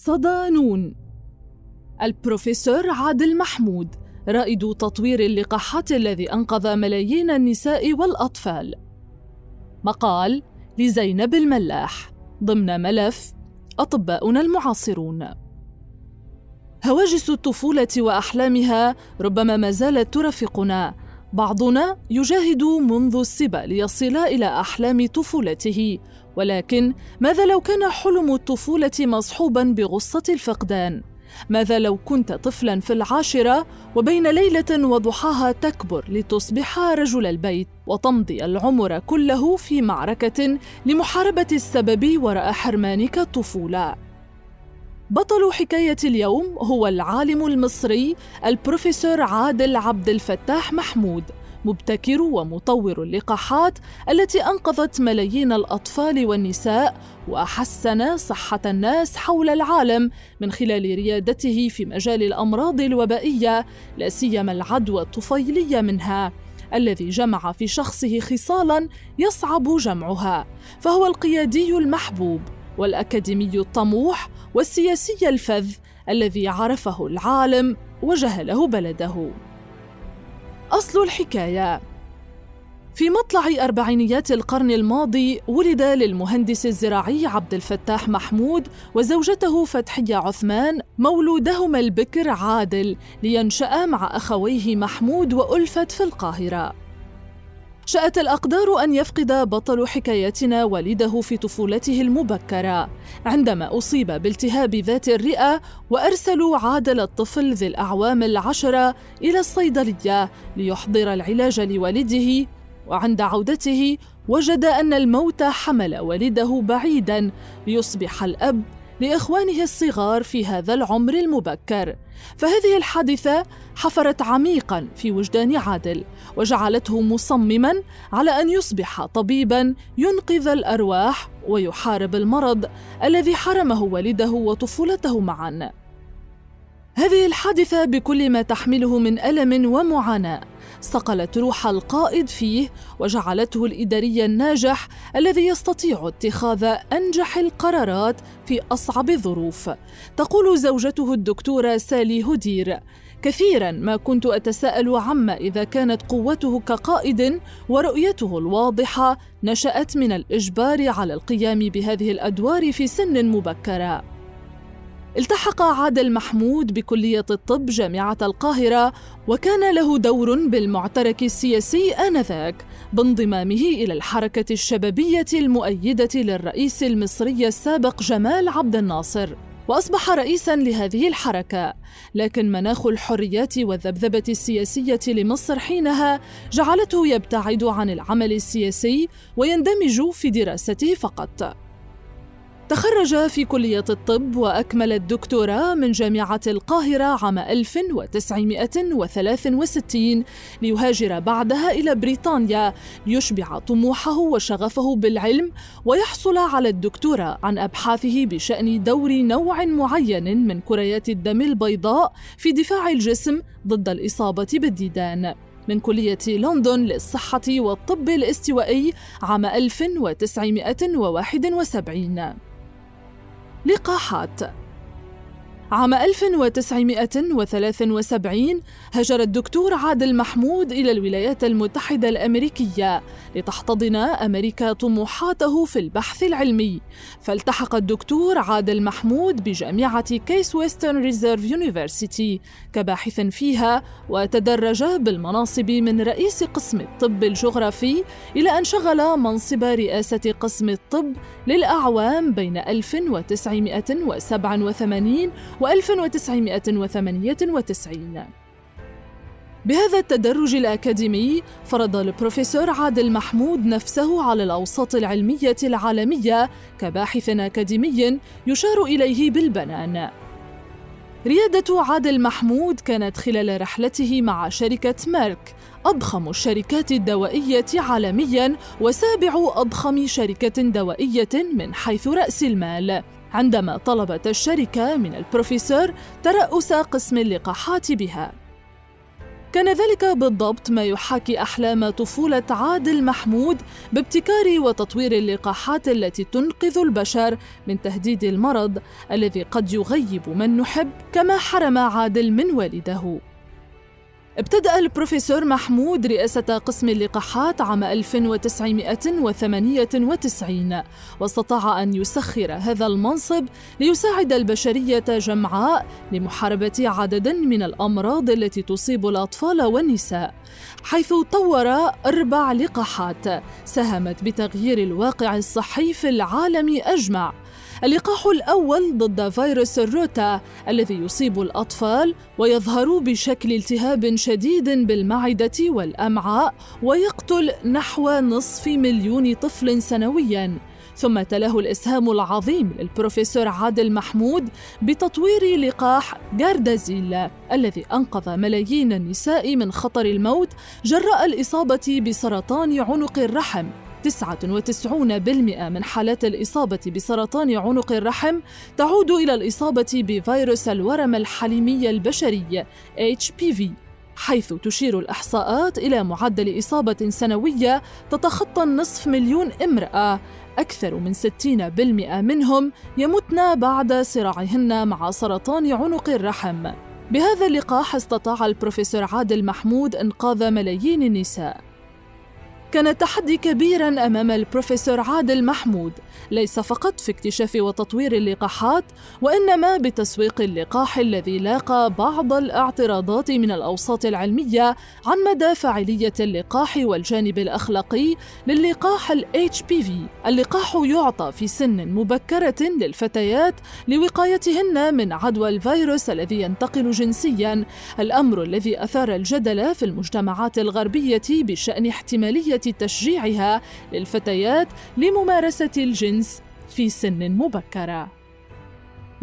صدانون البروفيسور عادل محمود رائد تطوير اللقاحات الذي أنقذ ملايين النساء والأطفال. مقال لزينب الملاح ضمن ملف أطباؤنا المعاصرون. هواجس الطفولة وأحلامها ربما ما زالت ترافقنا. بعضنا يجاهد منذ الصبا ليصل إلى أحلام طفولته ولكن ماذا لو كان حلم الطفولة مصحوبا بغصة الفقدان؟ ماذا لو كنت طفلا في العاشرة وبين ليلة وضحاها تكبر لتصبح رجل البيت وتمضي العمر كله في معركة لمحاربة السبب وراء حرمانك الطفولة بطل حكاية اليوم هو العالم المصري البروفيسور عادل عبد الفتاح محمود مبتكر ومطور اللقاحات التي أنقذت ملايين الأطفال والنساء واحسن صحة الناس حول العالم من خلال ريادته في مجال الأمراض الوبائية لا سيما العدوى الطفيلية منها الذي جمع في شخصه خصالا يصعب جمعها فهو القيادي المحبوب. والأكاديمي الطموح والسياسي الفذ الذي عرفه العالم وجهله بلده. أصل الحكاية. في مطلع أربعينيات القرن الماضي ولد للمهندس الزراعي عبد الفتاح محمود وزوجته فتحية عثمان مولودهما البكر عادل لينشأ مع أخويه محمود وألفت في القاهرة. شاءت الأقدار أن يفقد بطل حكايتنا والده في طفولته المبكرة. عندما أصيب بالتهاب ذات الرئة وأرسلوا عادل الطفل ذي الأعوام العشرة إلى الصيدلية ليحضر العلاج لوالده وعند عودته وجد أن الموت حمل والده بعيداً ليصبح الأب لإخوانه الصغار في هذا العمر المبكر. فهذه الحادثة حفرت عميقا في وجدان عادل وجعلته مصمما على أن يصبح طبيبا ينقذ الأرواح ويحارب المرض الذي حرمه والده وطفولته معا. هذه الحادثة بكل ما تحمله من ألم ومعاناة. صقلت روح القائد فيه وجعلته الإداري الناجح الذي يستطيع اتخاذ أنجح القرارات في أصعب الظروف. تقول زوجته الدكتورة سالي هدير كثيرا ما كنت أتساءل عما إذا كانت قوته كقائد ورؤيته الواضحة نشأت من الإجبار على القيام بهذه الأدوار في سن مبكرة. التحق عادل محمود بكلية الطب جامعة القاهرة وكان له دور بالمعترك السياسي آنذاك بانضمامه إلى الحركة الشبابية المؤيدة للرئيس المصري السابق جمال عبد الناصر وأصبح رئيسا لهذه الحركة. لكن مناخ الحريات والذبذبة السياسية لمصر حينها جعلته يبتعد عن العمل السياسي ويندمج في دراسته فقط. تخرج في كلية الطب وأكمل الدكتوراه من جامعة القاهرة عام 1963 ليهاجر بعدها إلى بريطانيا ليشبع طموحه وشغفه بالعلم ويحصل على الدكتوراه عن أبحاثه بشأن دور نوع معين من كريات الدم البيضاء في دفاع الجسم ضد الإصابة بالديدان. من كلية لندن للصحة والطب الاستوائي عام 1971 لقاحات. عام 1973 هجر الدكتور عادل محمود إلى الولايات المتحدة الأمريكية لتحتضن أمريكا طموحاته في البحث العلمي. فالتحق الدكتور عادل محمود بجامعة Case Western Reserve University كباحث فيها وتدرج بالمناصب من رئيس قسم الطب الجغرافي إلى أن شغل منصب رئاسة قسم الطب للأعوام بين 1987 و 1998 بهذا التدرج الأكاديمي فرض البروفيسور عادل محمود نفسه على الأوساط العلمية العالمية كباحث أكاديمي يشار إليه بالبنان. ريادة عادل محمود كانت خلال رحلته مع شركة ميرك أضخم الشركات الدوائية عالمياً وسابع أضخم شركة دوائية من حيث رأس المال. عندما طلبت الشركة من البروفيسور ترأس قسم اللقاحات بها. كان ذلك بالضبط ما يحاكي أحلام طفولة عادل محمود بابتكار وتطوير اللقاحات التي تنقذ البشر من تهديد المرض الذي قد يغيب من نحب كما حرم عادل من والده. ابتدأ البروفيسور محمود رئاسة قسم اللقاحات عام 1998 واستطاع أن يسخر هذا المنصب ليساعد البشرية جمعاء لمحاربة عدد من الأمراض التي تصيب الأطفال والنساء حيث طور أربع لقاحات ساهمت بتغيير الواقع الصحي في العالم أجمع. اللقاح الأول ضد فيروس الروتا الذي يصيب الأطفال ويظهر بشكل التهاب شديد بالمعدة والأمعاء ويقتل نحو نصف مليون طفل سنوياً. ثم تلاه الإسهام العظيم للبروفيسور عادل محمود بتطوير لقاح جاردازيل الذي أنقذ ملايين النساء من خطر الموت جراء الإصابة بسرطان عنق الرحم. 99% من حالات الإصابة بسرطان عنق الرحم تعود إلى الإصابة بفيروس الورم الحليمي البشري HPV حيث تشير الإحصاءات إلى معدل إصابة سنوية تتخطى النصف مليون امرأة. أكثر من 60% منهم يمتن بعد صراعهن مع سرطان عنق الرحم. بهذا اللقاح استطاع البروفيسور عادل محمود إنقاذ ملايين النساء. كان تحدي كبيرا أمام البروفيسور عادل محمود ليس فقط في اكتشاف وتطوير اللقاحات وإنما بتسويق اللقاح الذي لاقى بعض الاعتراضات من الأوساط العلمية عن مدى فاعلية اللقاح والجانب الأخلاقي للقاح ال HPV. اللقاح يعطى في سن مبكرة للفتيات لوقايتهن من عدوى الفيروس الذي ينتقل جنسيا، الأمر الذي أثار الجدل في المجتمعات الغربية بشأن احتمالية تشجيعها للفتيات لممارسة الجنس الجنس في سن مبكرة.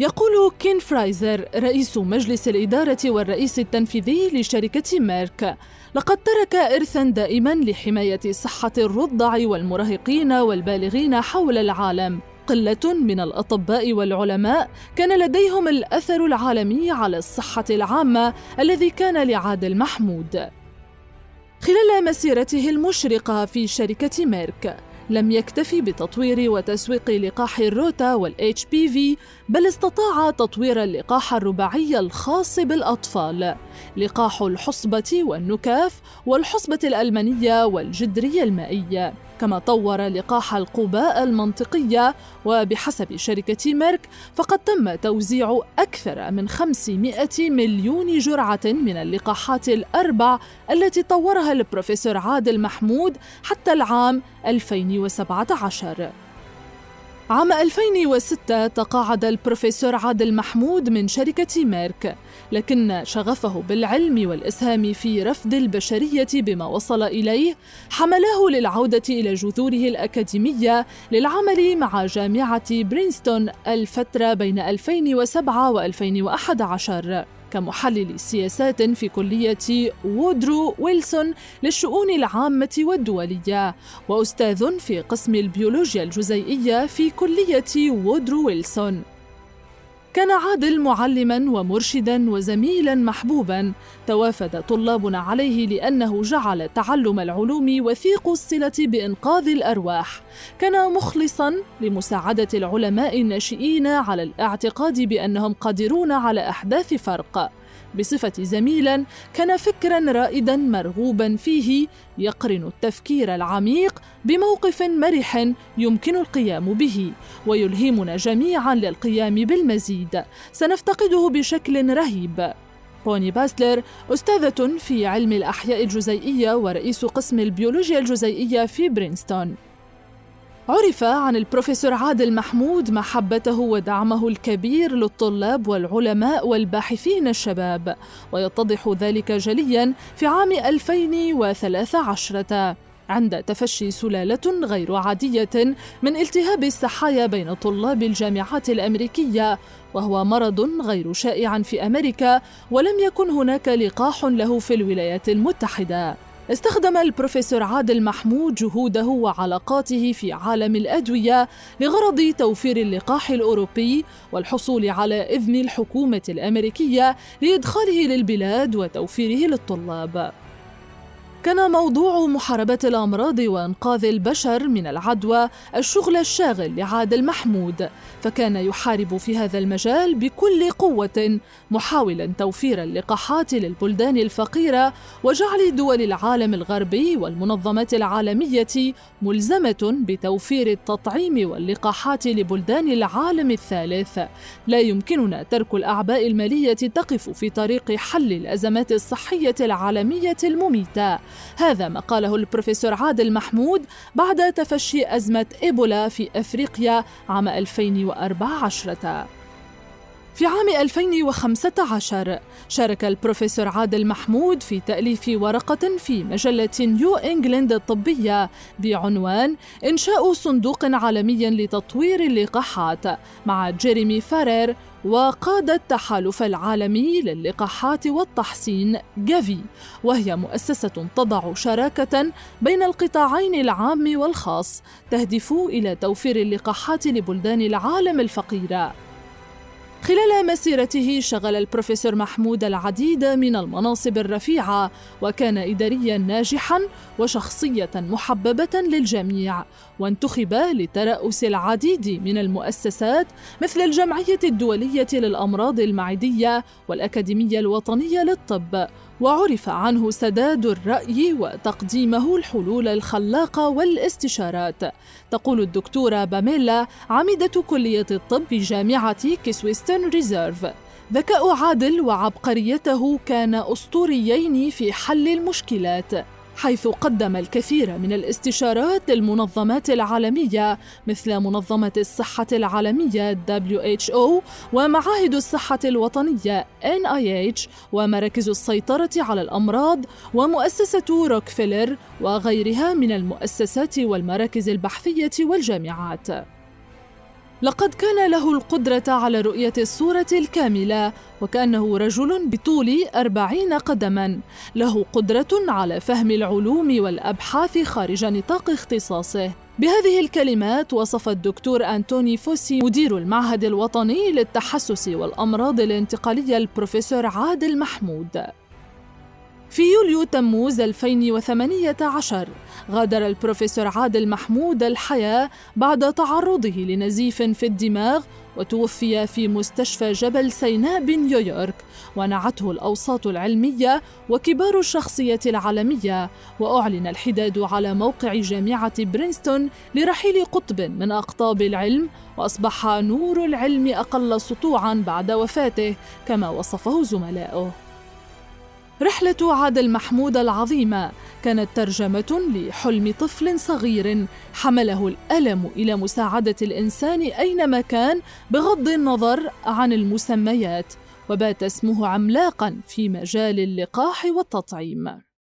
يقول كين فرايزر رئيس مجلس الإدارة والرئيس التنفيذي لشركة ميرك لقد ترك إرثا دائما لحماية صحة الرضع والمراهقين والبالغين حول العالم قلة من الأطباء والعلماء كان لديهم الأثر العالمي على الصحة العامة الذي كان لعادل محمود خلال مسيرته المشرقة في شركة ميرك. لم يكتفي بتطوير وتسويق لقاح الروتا وال HPV بل استطاع تطوير اللقاح الرباعي الخاص بالأطفال. لقاح الحصبة والنكاف والحصبة الألمانية والجدري المائي كما طور لقاح القوباء المنطقية وبحسب شركة ميرك فقد تم توزيع أكثر من 500 مليون جرعة من اللقاحات الأربع التي طورها البروفيسور عادل محمود حتى العام 2017 عام 2006 تقاعد البروفيسور عادل محمود من شركة ميرك لكن شغفه بالعلم والإسهام في رفد البشرية بما وصل إليه حمله للعودة إلى جذوره الأكاديمية للعمل مع جامعة برينستون الفترة بين 2007 و 2011 كمحلل سياسات في كلية وودرو ويلسون للشؤون العامة والدولية وأستاذ في قسم البيولوجيا الجزيئية في كلية وودرو ويلسون. كان عادل معلما ومرشدا وزميلا محبوبا توافد طلابنا عليه لأنه جعل تعلم العلوم وثيق الصلة بإنقاذ الأرواح. كان مخلصا لمساعدة العلماء الناشئين على الاعتقاد بأنهم قادرون على إحداث فرق. بصفته زميلا كان فكرا رائدا مرغوبا فيه يقرن التفكير العميق بموقف مرح يمكن القيام به ويلهمنا جميعا للقيام بالمزيد. سنفتقده بشكل رهيب. بوني باسلر أستاذة في علم الأحياء الجزيئية ورئيس قسم البيولوجيا الجزيئية في برينستون. عرف عن البروفيسور عادل محمود محبته ودعمه الكبير للطلاب والعلماء والباحثين الشباب ويتضح ذلك جليا في عام 2013 عند تفشي سلالة غير عادية من التهاب السحايا بين طلاب الجامعات الأمريكية وهو مرض غير شائع في أمريكا ولم يكن هناك لقاح له في الولايات المتحدة. استخدم البروفيسور عادل محمود جهوده وعلاقاته في عالم الأدوية لغرض توفير اللقاح الأوروبي والحصول على إذن الحكومة الأمريكية لإدخاله للبلاد وتوفيره للطلاب. كان موضوع محاربة الأمراض وإنقاذ البشر من العدوى الشغل الشاغل لعادل محمود، فكان يحارب في هذا المجال بكل قوة محاولا توفير اللقاحات للبلدان الفقيرة وجعل دول العالم الغربي والمنظمات العالمية ملزمة بتوفير التطعيم واللقاحات لبلدان العالم الثالث. لا يمكننا ترك الأعباء المالية تقف في طريق حل الأزمات الصحية العالمية المميتة. هذا ما قاله البروفيسور عادل محمود بعد تفشي أزمة إيبولا في أفريقيا عام 2014 في عام 2015 شارك البروفيسور عادل محمود في تأليف ورقة في مجلة نيو إنجلند الطبية بعنوان إنشاء صندوق عالمي لتطوير اللقاحات مع جيريمي فارير وقاد التحالف العالمي للقاحات والتحصين جافي وهي مؤسسة تضع شراكة بين القطاعين العام والخاص تهدف إلى توفير اللقاحات لبلدان العالم الفقيرة خلال مسيرته شغل البروفيسور محمود العديد من المناصب الرفيعة وكان إداريا ناجحا وشخصية محببة للجميع وانتخب لترأس العديد من المؤسسات مثل الجمعية الدولية للأمراض المعدية والأكاديمية الوطنية للطب وعرف عنه سداد الرأي وتقديمه الحلول الخلاقة والاستشارات. تقول الدكتورة باميلا عميدة كلية الطب بجامعة كيسويستن ريزيرف. ذكاء عادل وعبقريته كان أسطوريين في حل المشكلات. حيث قدم الكثير من الاستشارات للمنظمات العالمية مثل منظمة الصحة العالمية WHO ومعاهد الصحة الوطنية NIH ومراكز السيطرة على الأمراض ومؤسسة روكفيلر وغيرها من المؤسسات والمراكز البحثية والجامعات. لقد كان له القدرة على رؤية الصورة الكاملة وكأنه رجل بطول أربعين قدما. له قدرة على فهم العلوم والأبحاث خارج نطاق اختصاصه. بهذه الكلمات وصف الدكتور أنتوني فوسي مدير المعهد الوطني للتحسس والأمراض الانتقالية البروفيسور عادل محمود. في يوليو تموز 2018 غادر البروفيسور عادل محمود الحياة بعد تعرضه لنزيف في الدماغ وتوفي في مستشفى جبل سيناء بنيويورك ونعته الأوساط العلمية وكبار الشخصية العالمية وأعلن الحداد على موقع جامعة برينستون لرحيل قطب من أقطاب العلم وأصبح نور العلم أقل سطوعا بعد وفاته كما وصفه زملاؤه رحلة عادل محمود العظيمة كانت ترجمة لحلم طفل صغير حمله الألم إلى مساعدة الإنسان أينما كان بغض النظر عن المسميات وبات اسمه عملاقا في مجال اللقاح والتطعيم.